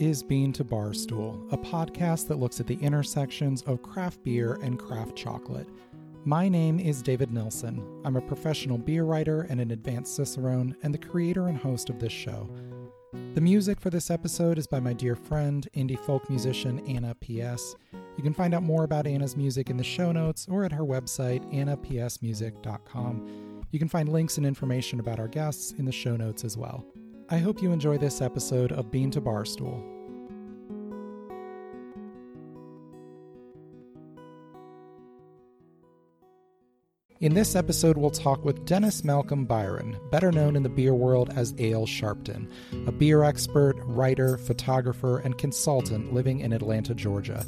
is Bean to Barstool, a podcast that looks at the intersections of craft beer and craft chocolate. My name is David Nilsson. I'm a professional beer writer and an advanced Cicerone, and the creator and host of this show. The music for this episode is by my dear friend, indie folk musician Anna P.S. You can find out more about Anna's music in the show notes or at her website, annapsmusic.com. You can find links and information about our guests in the show notes as well. I hope you enjoy this episode of Bean to Barstool. In this episode, we'll talk with Dennis Malcolm Byron, better known in the beer world as Ale Sharpton, a beer expert, writer, photographer, and consultant living in Atlanta, Georgia.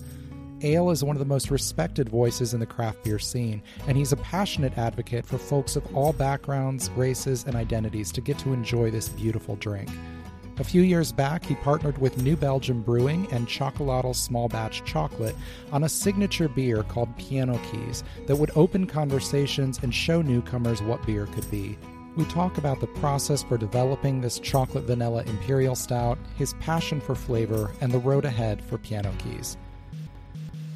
Ale is one of the most respected voices in the craft beer scene, and he's a passionate advocate for folks of all backgrounds, races, and identities to get to enjoy this beautiful drink. A few years back, he partnered with New Belgium Brewing and Xocolatl Small Batch Chocolate on a signature beer called Piano Keys that would open conversations and show newcomers what beer could be. We talk about the process for developing this chocolate vanilla imperial stout, his passion for flavor, and the road ahead for Piano Keys.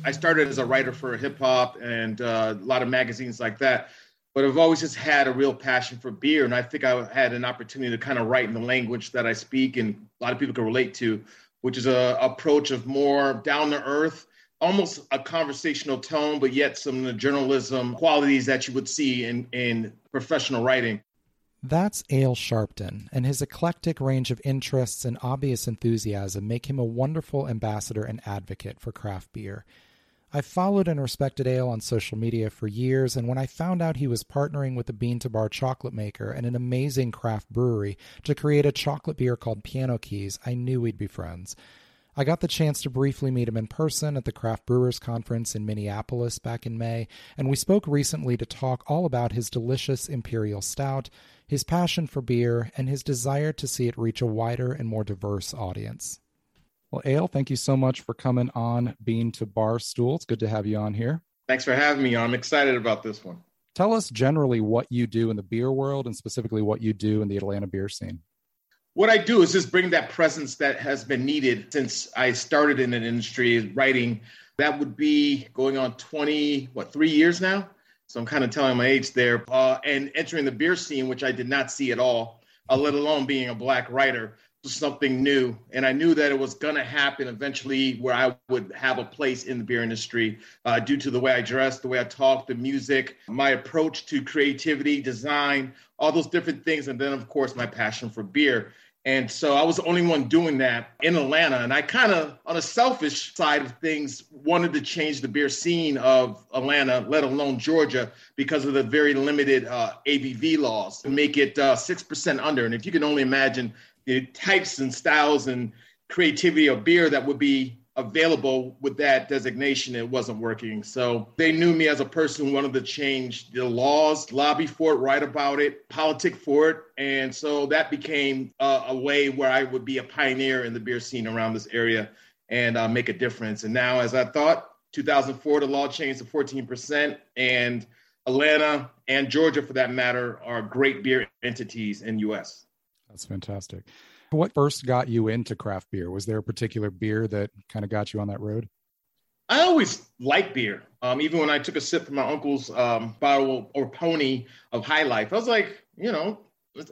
I started as a writer for hip hop and uh, a lot of magazines like that. But I've always just had a real passion for beer, and I think I had an opportunity to kind of write in the language that I speak, and a lot of people can relate to, which is a approach of more down to earth, almost a conversational tone, but yet some of the journalism qualities that you would see in in professional writing. That's Ale Sharpton, and his eclectic range of interests and obvious enthusiasm make him a wonderful ambassador and advocate for craft beer. I've followed and respected Ale on social media for years, and when I found out he was partnering with a bean to bar chocolate maker and an amazing craft brewery to create a chocolate beer called Piano Keys, I knew we'd be friends. I got the chance to briefly meet him in person at the Craft Brewers Conference in Minneapolis back in May, and we spoke recently to talk all about his delicious Imperial Stout, his passion for beer, and his desire to see it reach a wider and more diverse audience. Well, Ale, thank you so much for coming on Bean to Barstool. It's good to have you on here. Thanks for having me. I'm excited about this one. Tell us generally what you do in the beer world and specifically what you do in the Atlanta beer scene. What I do is just bring that presence that has been needed since I started in an industry writing. That would be going on 20, what, three years now? So I'm kind of telling my age there. Uh, and entering the beer scene, which I did not see at all, uh, let alone being a black writer something new. And I knew that it was going to happen eventually where I would have a place in the beer industry uh, due to the way I dress, the way I talk, the music, my approach to creativity, design, all those different things. And then, of course, my passion for beer. And so I was the only one doing that in Atlanta. And I kind of, on a selfish side of things, wanted to change the beer scene of Atlanta, let alone Georgia, because of the very limited uh, ABV laws to make it uh, 6% under. And if you can only imagine the types and styles and creativity of beer that would be available with that designation, it wasn't working. So they knew me as a person who wanted to change the laws, lobby for it, write about it, politic for it. And so that became a, a way where I would be a pioneer in the beer scene around this area and uh, make a difference. And now, as I thought, 2004, the law changed to 14%. And Atlanta and Georgia, for that matter, are great beer entities in U.S. That's fantastic. What first got you into craft beer? Was there a particular beer that kind of got you on that road? I always liked beer. Um, even when I took a sip from my uncle's um, bottle or pony of High Life, I was like, you know,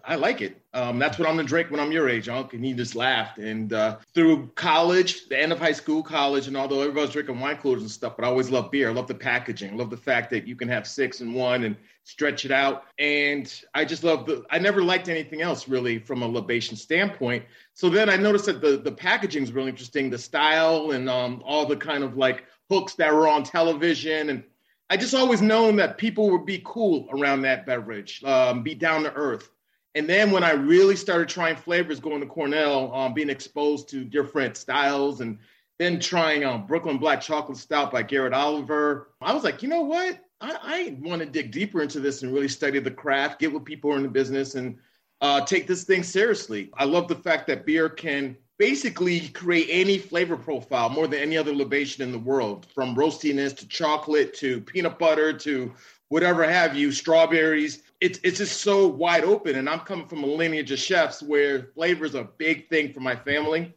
I like it. Um, that's what I'm gonna drink when I'm your age, Unc. And he just laughed. And uh, through college, the end of high school, college, and although everybody's drinking wine coolers and stuff, but I always love beer. I love the packaging. I love the fact that you can have six and one and stretch it out. And I just love the. I never liked anything else really from a libation standpoint. So then I noticed that the the packaging is really interesting, the style and um, all the kind of like hooks that were on television and I just always known that people would be cool around that beverage, um, be down to earth. And then when I really started trying flavors, going to Cornell, um, being exposed to different styles, and then trying um, Brooklyn Black Chocolate Stout by Garrett Oliver, I was like, you know what? I, I want to dig deeper into this and really study the craft, get with people are in the business, and uh, take this thing seriously. I love the fact that beer can basically create any flavor profile more than any other libation in the world, from roastiness to chocolate to peanut butter to whatever have you, strawberries. It's it's just so wide open. And I'm coming from a lineage of chefs where flavor is a big thing for my family.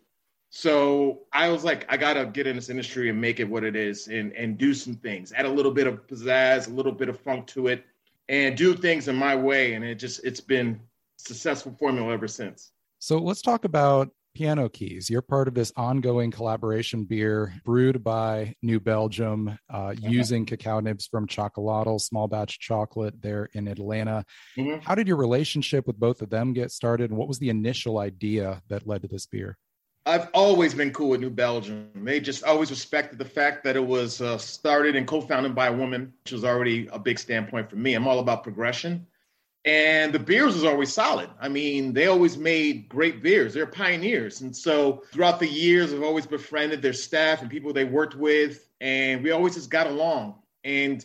So I was like, I gotta get in this industry and make it what it is, and and do some things, add a little bit of pizzazz, a little bit of funk to it, and do things in my way. And it just it's been successful formula ever since. So let's talk about Piano Keys. You're part of this ongoing collaboration beer brewed by New Belgium uh, mm-hmm. using cacao nibs from Xocolatl, small batch chocolate there in Atlanta. Mm-hmm. How did your relationship with both of them get started? And what was the initial idea that led to this beer? I've always been cool with New Belgium. They just always respected the fact that it was uh, started and co founded by a woman, which was already a big standpoint for me. I'm all about progression. And the beers was always solid. I mean, they always made great beers. They're pioneers. And so throughout the years, I've always befriended their staff and people they worked with. And we always just got along. And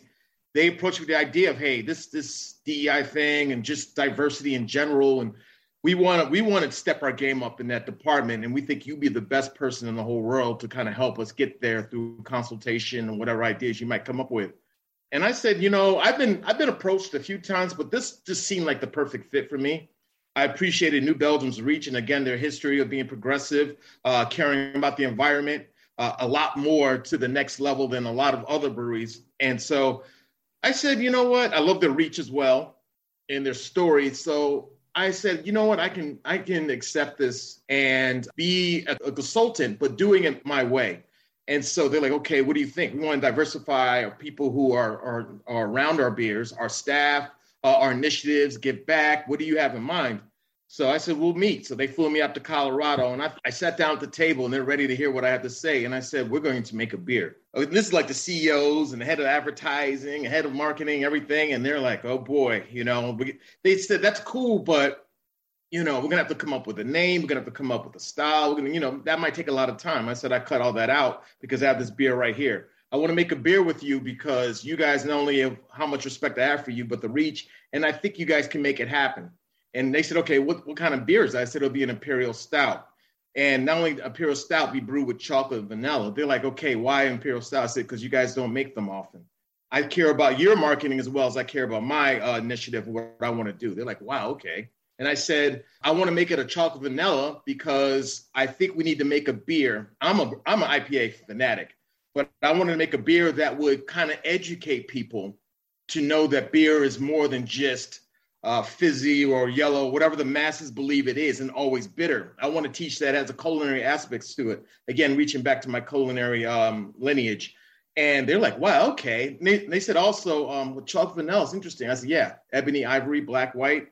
they approached me with the idea of, hey, this this DEI thing and just diversity in general. And we want to we want to step our game up in that department. And we think you'd be the best person in the whole world to kind of help us get there through consultation and whatever ideas you might come up with. And I said, you know, I've been I've been approached a few times, but this just seemed like the perfect fit for me. I appreciated New Belgium's reach and again their history of being progressive, uh, caring about the environment, uh, a lot more to the next level than a lot of other breweries. And so I said, you know what? I love their reach as well and their story. So I said, you know what? I can I can accept this and be a, a consultant, but doing it my way. And so they're like, okay, what do you think? We want to diversify our people who are, are, are around our beers, our staff, uh, our initiatives, give back. What do you have in mind? So I said, we'll meet. So they flew me up to Colorado and I, I sat down at the table and they're ready to hear what I have to say. And I said, we're going to make a beer. Uh, this is like the CEOs and the head of advertising, head of marketing, everything. And they're like, oh boy, you know, they said, that's cool, but you know, we're gonna have to come up with a name. We're gonna have to come up with a style. We're gonna, you know, that might take a lot of time. I said I cut all that out because I have this beer right here. I want to make a beer with you because you guys not only have how much respect I have for you, but the reach, and I think you guys can make it happen. And they said, okay, what, what kind of beers? I said it'll be an imperial stout. And not only imperial stout be brewed with chocolate vanilla. They're like, okay, why imperial stout? I said because you guys don't make them often. I care about your marketing as well as I care about my uh, initiative, what I want to do. They're like, wow, okay. And I said, I want to make it a chocolate vanilla because I think we need to make a beer. I'm a I'm an IPA fanatic, but I wanted to make a beer that would kind of educate people to know that beer is more than just uh, fizzy or yellow, whatever the masses believe it is, and always bitter. I want to teach that as a culinary aspects to it. Again, reaching back to my culinary um, lineage. And they're like, wow, okay. They, they, said also um, with chocolate vanilla is interesting. I said, yeah, ebony, ivory, black, white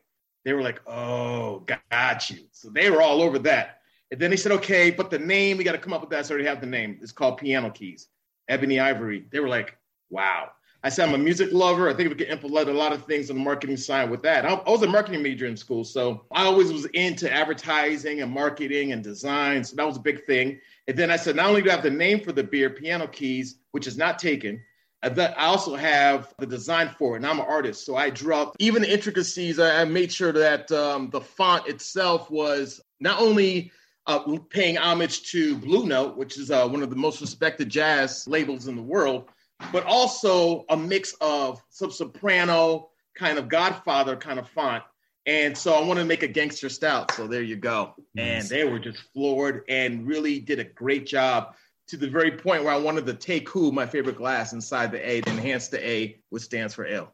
they were like, oh, got you. So they were all over that. And then they said, okay, but the name, we got to come up with that. So already have the name. It's called Piano Keys, Ebony Ivory. They were like, wow. I said, I'm a music lover. I think we can implement a lot of things on the marketing side with that. I was a marketing major in school. So I always was into advertising and marketing and design. So that was a big thing. And then I said, not only do I have the name for the beer, Piano Keys, which is not taken, I also have the design for it, and I'm an artist, so I drew up even the intricacies. I made sure that um, the font itself was not only uh, paying homage to Blue Note, which is uh, one of the most respected jazz labels in the world, but also a mix of some soprano kind of Godfather kind of font. And so I wanted to make a gangster stout. So there you go. Nice. And they were just floored and really did a great job to the very point where I wanted to take who my favorite glass inside the A to enhance the A, which stands for L.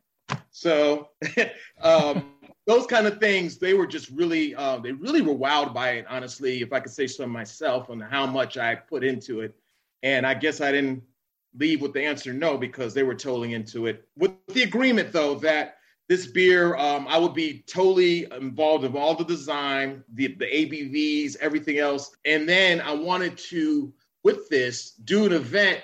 So um, those kind of things, they were just really, uh, they really were wowed by it. Honestly, if I could say so myself, on how much I put into it, and I guess I didn't leave with the answer no because they were totally into it. With the agreement though that this beer, um, I would be totally involved in all the design, the the ABVs, everything else, and then I wanted to with this, do an event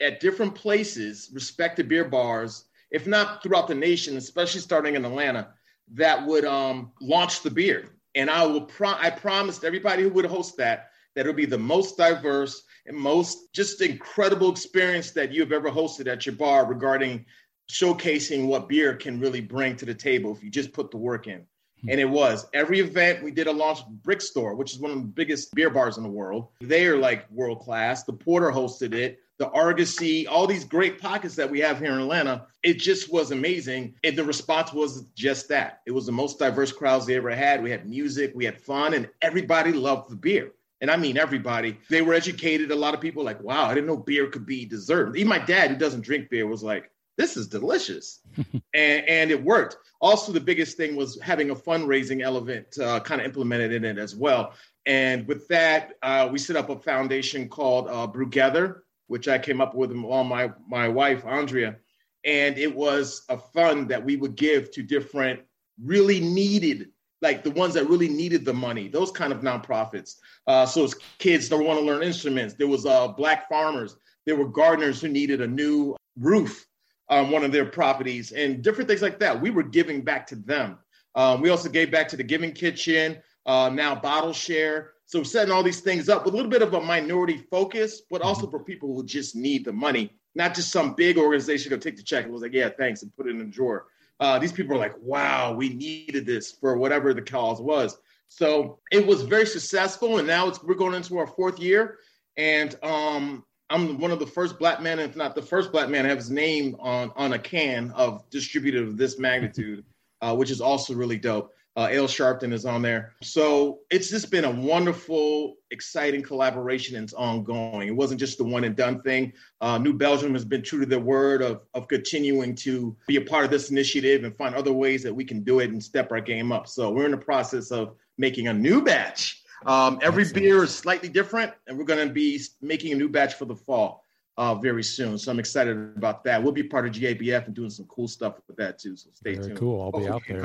at different places, respected beer bars, if not throughout the nation, especially starting in Atlanta, that would um, launch the beer. And I will pro- I promised everybody who would host that that it would be the most diverse and most just incredible experience that you've ever hosted at your bar regarding showcasing what beer can really bring to the table if you just put the work in. Hmm. And it was every event we did a launch brick store, which is one of the biggest beer bars in the world. They are like world class. The Porter hosted it, the Argosy, all these great pockets that we have here in Atlanta. It just was amazing. And the response was just that. It was the most diverse crowds they ever had. We had music, we had fun, and everybody loved the beer. and I mean everybody. They were educated. A lot of people like, wow, I didn't know beer could be dessert. Even my dad, who doesn't drink beer, was like, this is delicious. and, and it worked. Also, the biggest thing was having a fundraising element uh, kind of implemented in it as well. And with that, uh, we set up a foundation called uh, Brewgether, which I came up with along my, my wife, Andrea. And it was a fund that we would give to different really needed like the ones that really needed the money, those kind of nonprofits. Uh, so it's kids that want to learn instruments. There was uh, black farmers. There were gardeners who needed a new roof on one of their properties and different things like that. We were giving back to them. Um, we also gave back to the Giving Kitchen, uh, now Bottle Share. So setting all these things up with a little bit of a minority focus, but also mm-hmm. for people who just need the money, not just some big organization go take the check and was like, yeah, thanks, and put it in a drawer. Uh, these people are like, wow, we needed this for whatever the cause was. So it was very successful, and now it's we're going into our fourth year, and um, I'm one of the first black men, if not the first black man, to have his name on on a can of distributed of this magnitude, uh, which is also really dope. Uh, Ale Sharpton is on there. So it's just been a wonderful, exciting collaboration and it's ongoing. It wasn't just the one and done thing. Uh, New Belgium has been true to their word of, of continuing to be a part of this initiative and find other ways that we can do it and step our game up. So we're in the process of making a new batch. Um, every Excellent. beer is slightly different, and we're going to be making a new batch for the fall uh, very soon. So I'm excited about that. We'll be part of GABF and doing some cool stuff with that too. So stay very tuned. Cool. I'll be out there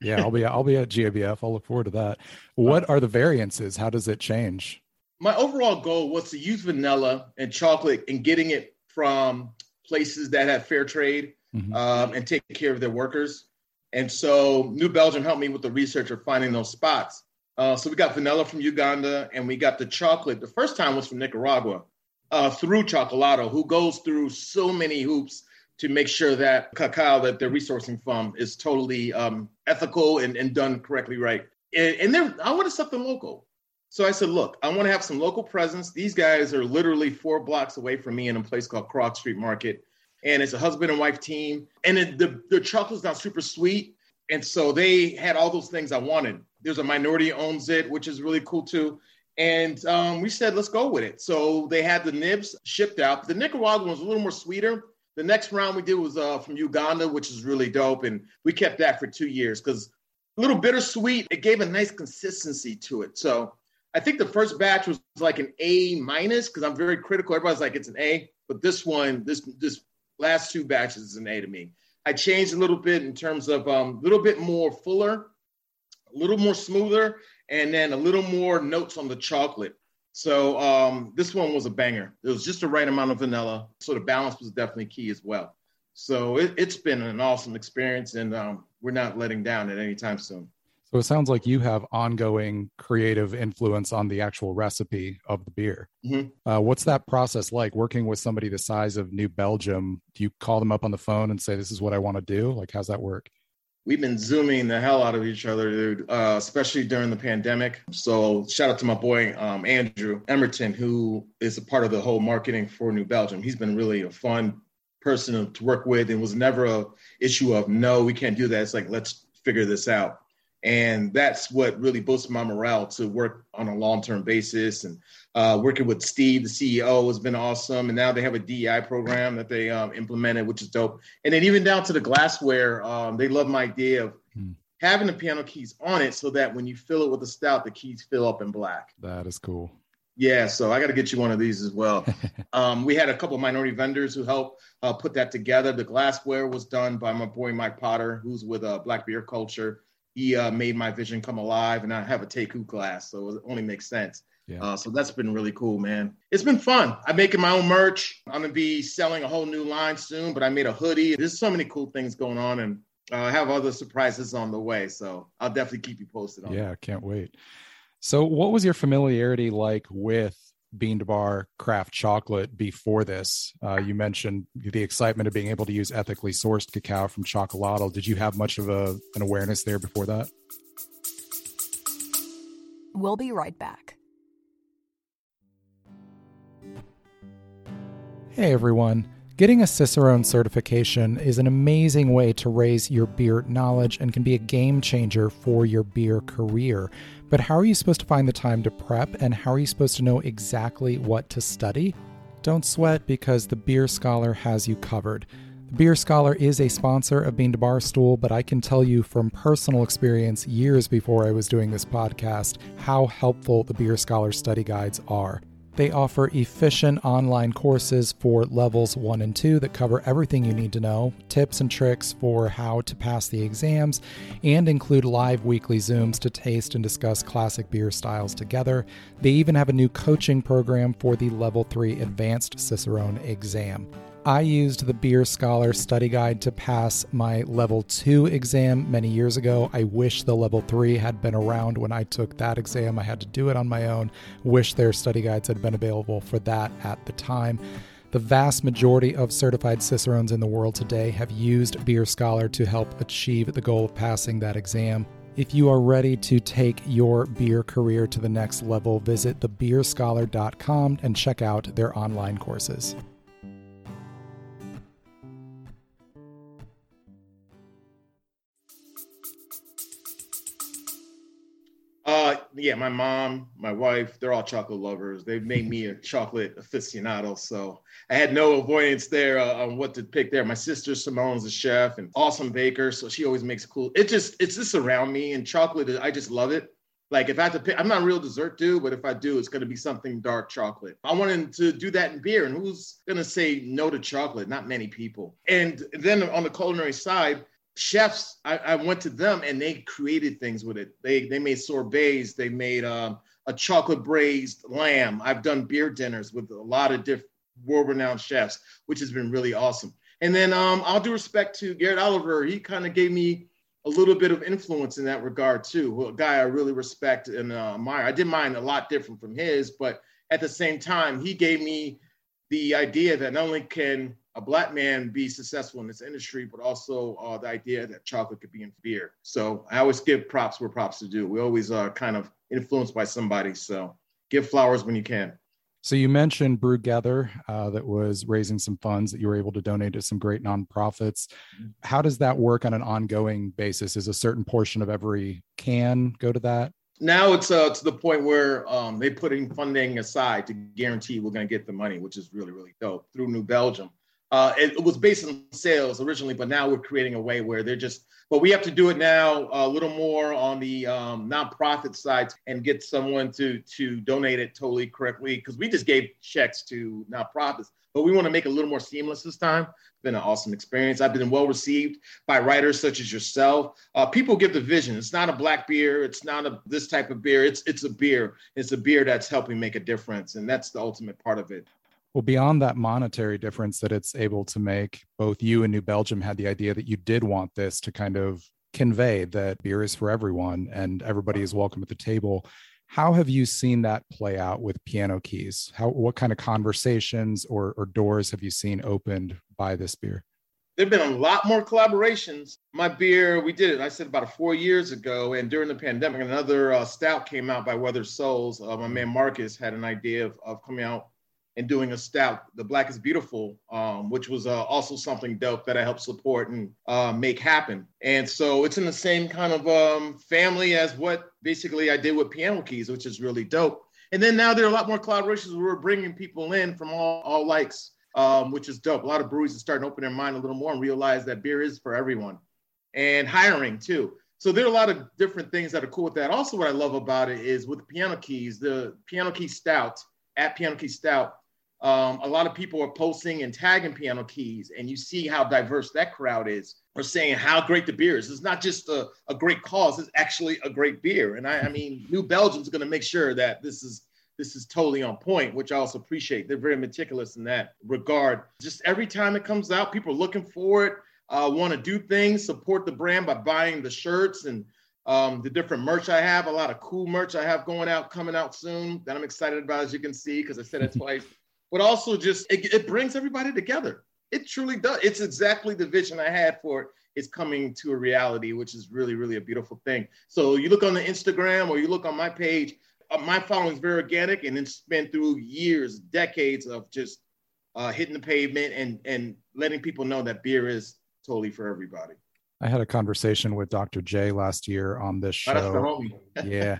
yeah, I'll be I'll be at GABF. I'll look forward to that. What are the variances? How does it change? My overall goal was to use vanilla and chocolate and getting it from places that have fair trade mm-hmm. um, and take care of their workers. And so New Belgium helped me with the research of finding those spots. Uh, so we got vanilla from Uganda and we got the chocolate. The first time was from Nicaragua uh, through Xocolatl, who goes through so many hoops to make sure that cacao that they're resourcing from is totally um, ethical and, and done correctly right. And, and then I wanted something local. So I said, look, I want to have some local presence. These guys are literally four blocks away from me in a place called Krog Street Market. And it's a husband and wife team. And it, the, the chocolate's not super sweet. And so they had all those things I wanted. There's a minority owns it, which is really cool too. And um, we said, let's go with it. So they had the nibs shipped out. The Nicaraguan was a little more sweeter, the next round we did was uh, from Uganda, which is really dope, and we kept that for two years because a little bittersweet. It gave a nice consistency to it. So I think the first batch was like an A minus because I'm very critical. Everybody's like it's an A, but this one, this this last two batches is an A to me. I changed a little bit in terms of a um, little bit more fuller, a little more smoother, and then a little more notes on the chocolate. So um, this one was a banger. It was just the right amount of vanilla. So the balance was definitely key as well. So it, has been an awesome experience, and um, we're not letting down at any time soon. So it sounds like you have ongoing creative influence on the actual recipe of the beer. Mm-hmm. Uh, what's that process like working with somebody the size of New Belgium? Do you call them up on the phone and say, This is what I want to do? Like, how's that work? We've been zooming the hell out of each other, dude, uh, especially during the pandemic. So shout out to my boy um, Andrew Emerton, who is a part of the whole marketing for New Belgium. He's been really a fun person to work with, and was never a issue of no, we can't do that. It's like let's figure this out. And that's what really boosted my morale to work on a long term basis. And uh, working with Steve, the CEO, has been awesome. And now they have a DEI program that they um, implemented, which is dope. And then even down to the glassware, um, they love my idea of hmm. having the piano keys on it so that when you fill it with a stout, the keys fill up in black. That is cool. Yeah, so I got to get you one of these as well. um, we had a couple minority vendors who helped uh, put that together. The glassware was done by my boy Mike Potter, who's with uh, Black Beer Culture he uh, made my vision come alive, and I have a Teku class, so it only makes sense. Yeah. Uh, so that's been really cool, man. It's been fun. I'm making my own merch. I'm gonna be selling a whole new line soon, but I made a hoodie. There's so many cool things going on, and uh, I have other surprises on the way. So I'll definitely keep you posted on. Yeah, that. can't wait. So, what was your familiarity like with bean to bar craft chocolate before this. Uh, you mentioned the excitement of being able to use ethically sourced cacao from Xocolatl. Did you have much of a, an awareness there before that? We'll be right back. Hey everyone. Getting a Cicerone certification is an amazing way to raise your beer knowledge and can be a game changer for your beer career. But how are you supposed to find the time to prep, and how are you supposed to know exactly what to study? Don't sweat because the Beer Scholar has you covered. The Beer Scholar is a sponsor of Bean to Barstool, but I can tell you from personal experience years before I was doing this podcast how helpful the Beer Scholar study guides are. They offer efficient online courses for levels 1 and 2 that cover everything you need to know, tips and tricks for how to pass the exams, and include live weekly Zooms to taste and discuss classic beer styles together. They even have a new coaching program for the Level 3 Advanced Cicerone exam. I used the Beer Scholar study guide to pass my level 2 exam many years ago. I wish the level 3 had been around when I took that exam. I had to do it on my own. Wish their study guides had been available for that at the time. The vast majority of certified Cicerones in the world today have used Beer Scholar to help achieve the goal of passing that exam. If you are ready to take your beer career to the next level, visit thebeerscholar.com and check out their online courses. Uh, yeah, my mom, my wife, they're all chocolate lovers. They've made me a chocolate aficionado, so I had no avoidance there uh, on what to pick there. My sister Simone's a chef and awesome baker, so she always makes cool. It just it's just around me, and chocolate, I just love it. Like if I have to pick, I'm not a real dessert dude, but if I do, it's going to be something dark chocolate. I wanted to do that in beer, and who's to say no to chocolate? Not many people. And then on the culinary side, chefs, I, I, went to them and they created things with it. They they made sorbets, they made um, a chocolate braised lamb. I've done beer dinners with a lot of different world-renowned chefs, which has been really awesome. And then um, I'll do respect to Garrett Oliver. He kind of gave me a little bit of influence in that regard too. A guy I really respect and uh, admire. I did mine a lot different from his, but at the same time, he gave me the idea that not only can a black man be successful in this industry, but also uh, the idea that chocolate could be in beer. So I always give props where props to do. We always are kind of influenced by somebody. So give flowers when you can. So you mentioned Brewgether uh, that was raising some funds that you were able to donate to some great nonprofits. Mm-hmm. How does that work on an ongoing basis? Is a certain portion of every can go to that? Now it's uh, to the point where um, they're putting funding aside to guarantee we're going to get the money, which is really, really dope through New Belgium. Uh, it, it, was based on sales originally, but now we're creating a way where they're just, but we have to do it now a little more on the um, nonprofit side and get someone to to donate it totally correctly because we just gave checks to nonprofits, but we want to make it a little more seamless this time. It's been an awesome experience. I've been well received by writers such as yourself. Uh, people give the vision. It's not a black beer. It's not a this type of beer. It's it's a beer. It's a beer that's helping make a difference, and that's the ultimate part of it. Well, beyond that monetary difference that it's able to make, both you and New Belgium had the idea that you did want this to kind of convey that beer is for everyone and everybody is welcome at the table. How have you seen that play out with piano keys? How what kind of conversations or, or doors have you seen opened by this beer? There've been a lot more collaborations. My beer, we did it. I said about four years ago, and during the pandemic, another uh, stout came out by Weathered Souls. Uh, my man Marcus had an idea of, of coming out and doing a stout, The Black is Beautiful, um, which was uh, also something dope that I helped support and uh, make happen. And so it's in the same kind of um, family as what basically I did with Piano Keys, which is really dope. And then now there are a lot more collaborations where we're bringing people in from all, all likes, um, which is dope. A lot of breweries are starting to open their mind a little more and realize that beer is for everyone. And hiring too. So there are a lot of different things that are cool with that. Also, what I love about it is with Piano Keys, the Piano Key Stout at Piano Key Stout, um, a lot of people are posting and tagging piano keys, and you see how diverse that crowd is. Are saying how great the beer is. It's not just a, a great cause; it's actually a great beer. And I, I mean, New Belgium's going to make sure that this is this is totally on point, which I also appreciate. They're very meticulous in that regard. Just every time it comes out, people are looking for it, uh, want to do things, support the brand by buying the shirts and um, the different merch I have. A lot of cool merch I have going out, coming out soon that I'm excited about, as you can see, because I said it twice but also just it, it brings everybody together. It truly does. It's exactly the vision I had for it. It's coming to a reality, which is really, really a beautiful thing. So you look on the Instagram or you look on my page, uh, my following is very organic and it's been through years, decades of just uh, hitting the pavement and and letting people know that beer is totally for everybody. I had a conversation with Dr. J last year on this show. Oh, yeah.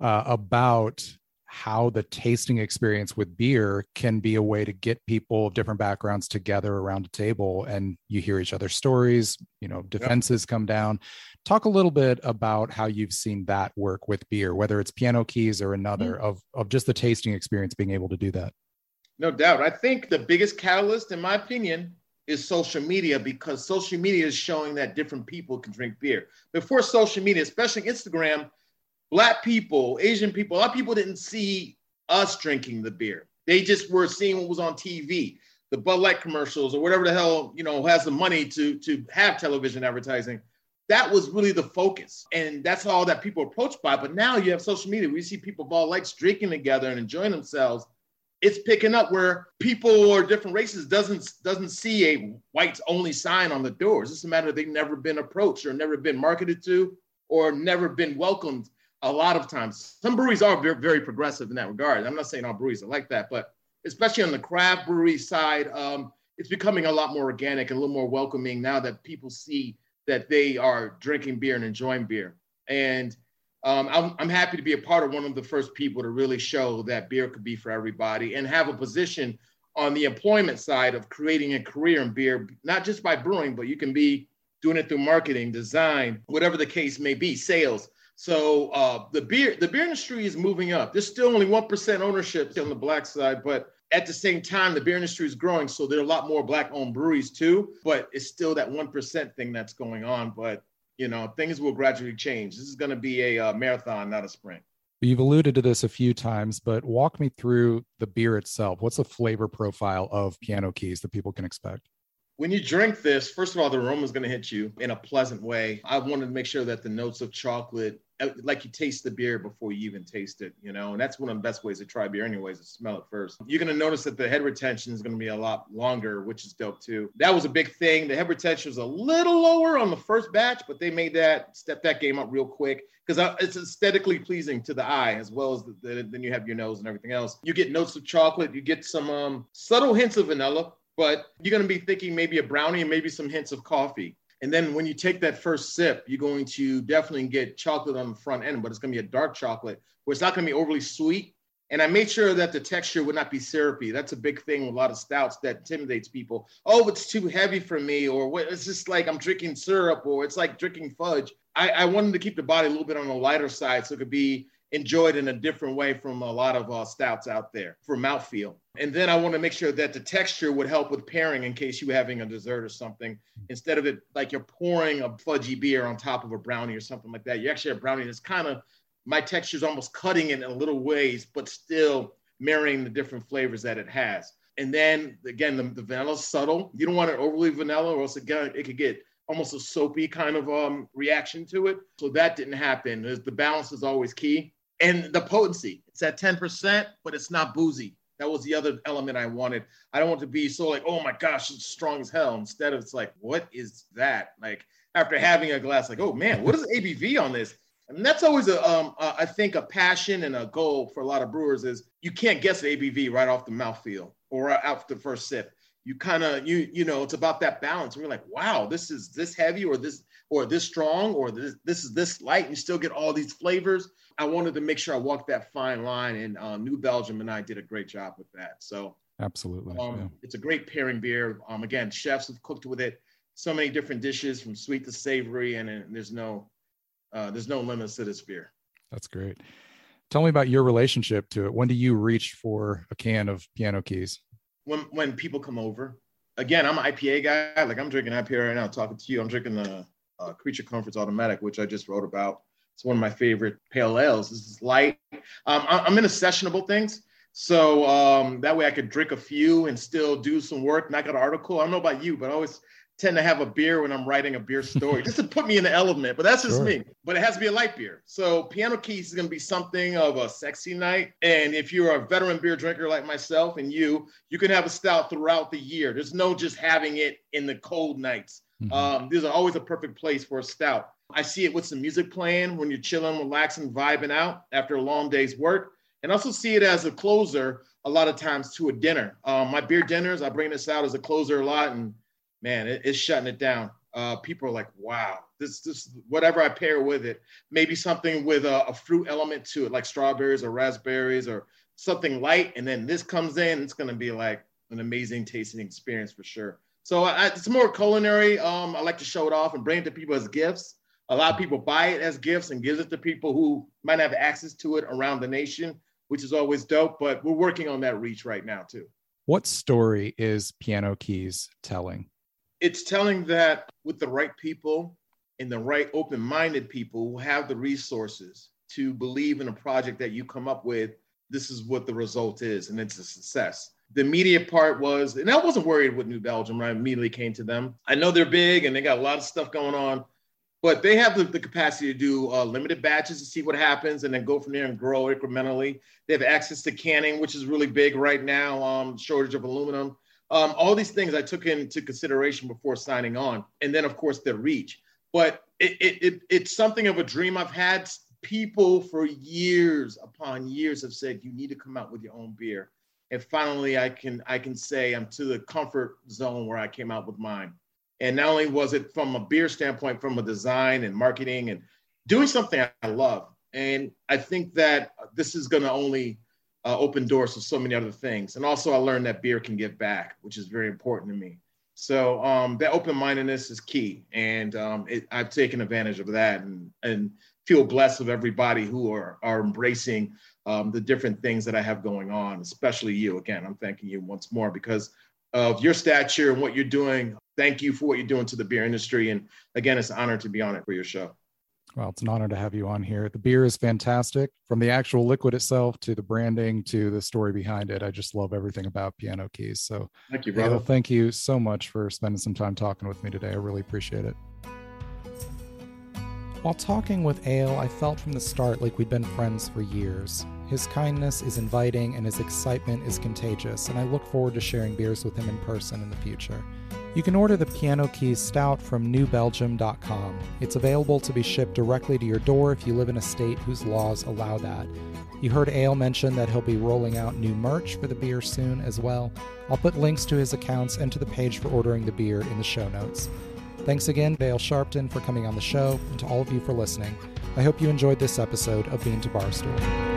uh, about how the tasting experience with beer can be a way to get people of different backgrounds together around a table and you hear each other's stories you know defenses yep. come down talk a little bit about how you've seen that work with beer whether it's piano keys or another mm-hmm. of of just the tasting experience being able to do that no doubt i think the biggest catalyst in my opinion is social media because social media is showing that different people can drink beer before social media especially instagram black people, Asian people, a lot of people didn't see us drinking the beer. They just were seeing what was on TV, the Bud Light commercials or whatever the hell, you know, has the money to to have television advertising. That was really the focus. And that's all that people approached by. But now you have social media. We see people of all likes drinking together and enjoying themselves. It's picking up where people or different races doesn't doesn't see a whites only sign on the doors. It's a matter they've never been approached or never been marketed to or never been welcomed a lot of times. Some breweries are very, very progressive in that regard. I'm not saying all breweries are like that, but especially on the craft brewery side, um, it's becoming a lot more organic and a little more welcoming now that people see that they are drinking beer and enjoying beer. And um, I'm, I'm happy to be a part of one of the first people to really show that beer could be for everybody and have a position on the employment side of creating a career in beer, not just by brewing, but you can be doing it through marketing, design, whatever the case may be, sales. So uh, the beer the beer industry is moving up. There's still only one percent ownership on the black side, but at the same time, the beer industry is growing, so there are a lot more black-owned breweries too. But it's still that one percent thing that's going on. But you know, things will gradually change. This is going to be a uh, marathon, not a sprint. You've alluded to this a few times, but walk me through the beer itself. What's the flavor profile of Piano Keys that people can expect? When you drink this, first of all, the aroma is going to hit you in a pleasant way. I wanted to make sure that the notes of chocolate, like you taste the beer before you even taste it, you know, and that's one of the best ways to try beer, anyways, to smell it first. You're to notice that the head retention is to be a lot longer, which is dope too. That was a big thing. The head retention was a little lower on the first batch, but they made that step that game up real quick because uh, it's aesthetically pleasing to the eye as well as the, the, then you have your nose and everything else. You get notes of chocolate, you get some um, subtle hints of vanilla but you're to be thinking maybe a brownie and maybe some hints of coffee. And then when you take that first sip, you're going to definitely get chocolate on the front end, but it's going to be a dark chocolate where it's not going to be overly sweet. And I made sure that the texture would not be syrupy. That's a big thing with a lot of stouts that intimidates people. Oh, it's too heavy for me, or what, it's just like I'm drinking syrup, or it's like drinking fudge. I, I wanted to keep the body a little bit on the lighter side so it could be enjoyed in a different way from a lot of uh, stouts out there for mouthfeel. And then I want to make sure that the texture would help with pairing in case you were having a dessert or something. Instead of it like you're pouring a fudgy beer on top of a brownie or something like that, you actually have brownie that's kind of my texture is almost cutting it in a little ways, but still marrying the different flavors that it has. And then again, the, the vanilla subtle. You don't want it overly vanilla, or else again it could get almost a soapy kind of um, reaction to it. So that didn't happen. The balance is always key and the potency. It's at 10%, but it's not boozy. That was the other element I wanted. I don't want to be so like, oh my gosh, it's strong as hell. Instead of it's like, what is that? Like after having a glass, like, oh man, what is ABV on this? And that's always a, um, a, I think a passion and a goal for a lot of brewers is you can't guess the ABV right off the mouthfeel or out the first sip. You kind of you you know it's about that balance. And we're like, wow, this is this heavy or this or this strong or this this is this light. And you still get all these flavors. I wanted to make sure I walked that fine line, and uh, New Belgium and I did a great job with that. So absolutely, um, yeah. it's a great pairing beer. Um, again, chefs have cooked with it so many different dishes from sweet to savory, and, and there's no uh, there's no limits to this beer. That's great. Tell me about your relationship to it. When do you reach for a can of piano keys? When when people come over. Again, I'm an IPA guy. Like I'm drinking IPA right now, talking to you. I'm drinking the uh, Creature Comforts Automatic, which I just wrote about. It's one of my favorite pale ales. This is light. Um, I'm into sessionable things. So um, that way I could drink a few and still do some work, knock out an article. I don't know about you, but I always tend to have a beer when I'm writing a beer story, just to put me in the element. But that's just sure. me. But it has to be a light beer. So Piano Keys is going to be something of a sexy night. And if you're a veteran beer drinker like myself and you, you can have a stout throughout the year. There's no just having it in the cold nights. Mm-hmm. Um, these are always a perfect place for a stout. I see it with some music playing when you're chilling, relaxing, vibing out after a long day's work. And also see it as a closer a lot of times to a dinner. Um, my beer dinners, I bring this out as a closer a lot, and man, it, it's shutting it down. uh, people are like, wow, this, this, whatever I pair with it, maybe something with a, a, fruit element to it, like strawberries or raspberries or something light. And then this comes in, it's to be like an amazing tasting experience for sure. So I, it's more culinary. Um, I like to show it off and bring it to people as gifts. A lot of people buy it as gifts and gives it to people who might have access to it around the nation, which is always dope. But we're working on that reach right now too. What story is Piano Keys telling? It's telling that with the right people and the right open-minded people who have the resources to believe in a project that you come up with, this is what the result is, and it's a success. The media part was, and I wasn't worried with New Belgium when I immediately came to them. I know they're big and they got a lot of stuff going on, but they have the, the capacity to do uh, limited batches to see what happens and then go from there and grow incrementally. They have access to canning, which is really big right now, um, shortage of aluminum. Um, all these things I took into consideration before signing on, and then of course the reach. But it, it, it, it's something of a dream I've had. People for years upon years have said you need to come out with your own beer, and finally I can I can say I'm to the comfort zone where I came out with mine. And not only was it from a beer standpoint, from a design and marketing and doing something I love. And I think that this is going to only uh, open doors to so many other things. And also, I learned that beer can give back, which is very important to me. So um, that open mindedness is key, and um, it, I've taken advantage of that, and and feel blessed of everybody who are are embracing um, the different things that I have going on, especially you. Again, I'm thanking you once more because of your stature and what you're doing. Thank you for what you're doing to the beer industry, and again, it's an honor to be on it for your show. Well, it's an honor to have you on here. The beer is fantastic from the actual liquid itself to the branding to the story behind it. I just love everything about Piano Keys. So, thank you, brother. thank you so much for spending some time talking with me today. I really appreciate it. While talking with Ale, I felt from the start like we'd been friends for years. His kindness is inviting and his excitement is contagious, and I look forward to sharing beers with him in person in the future. You can order the Piano Keys Stout from newbelgium.com. It's available to be shipped directly to your door if you live in a state whose laws allow that. You heard Ale mention that he'll be rolling out new merch for the beer soon as well. I'll put links to his accounts and to the page for ordering the beer in the show notes. Thanks again, Ale Sharpton, for coming on the show, and to all of you for listening. I hope you enjoyed this episode of Bean to Barstool.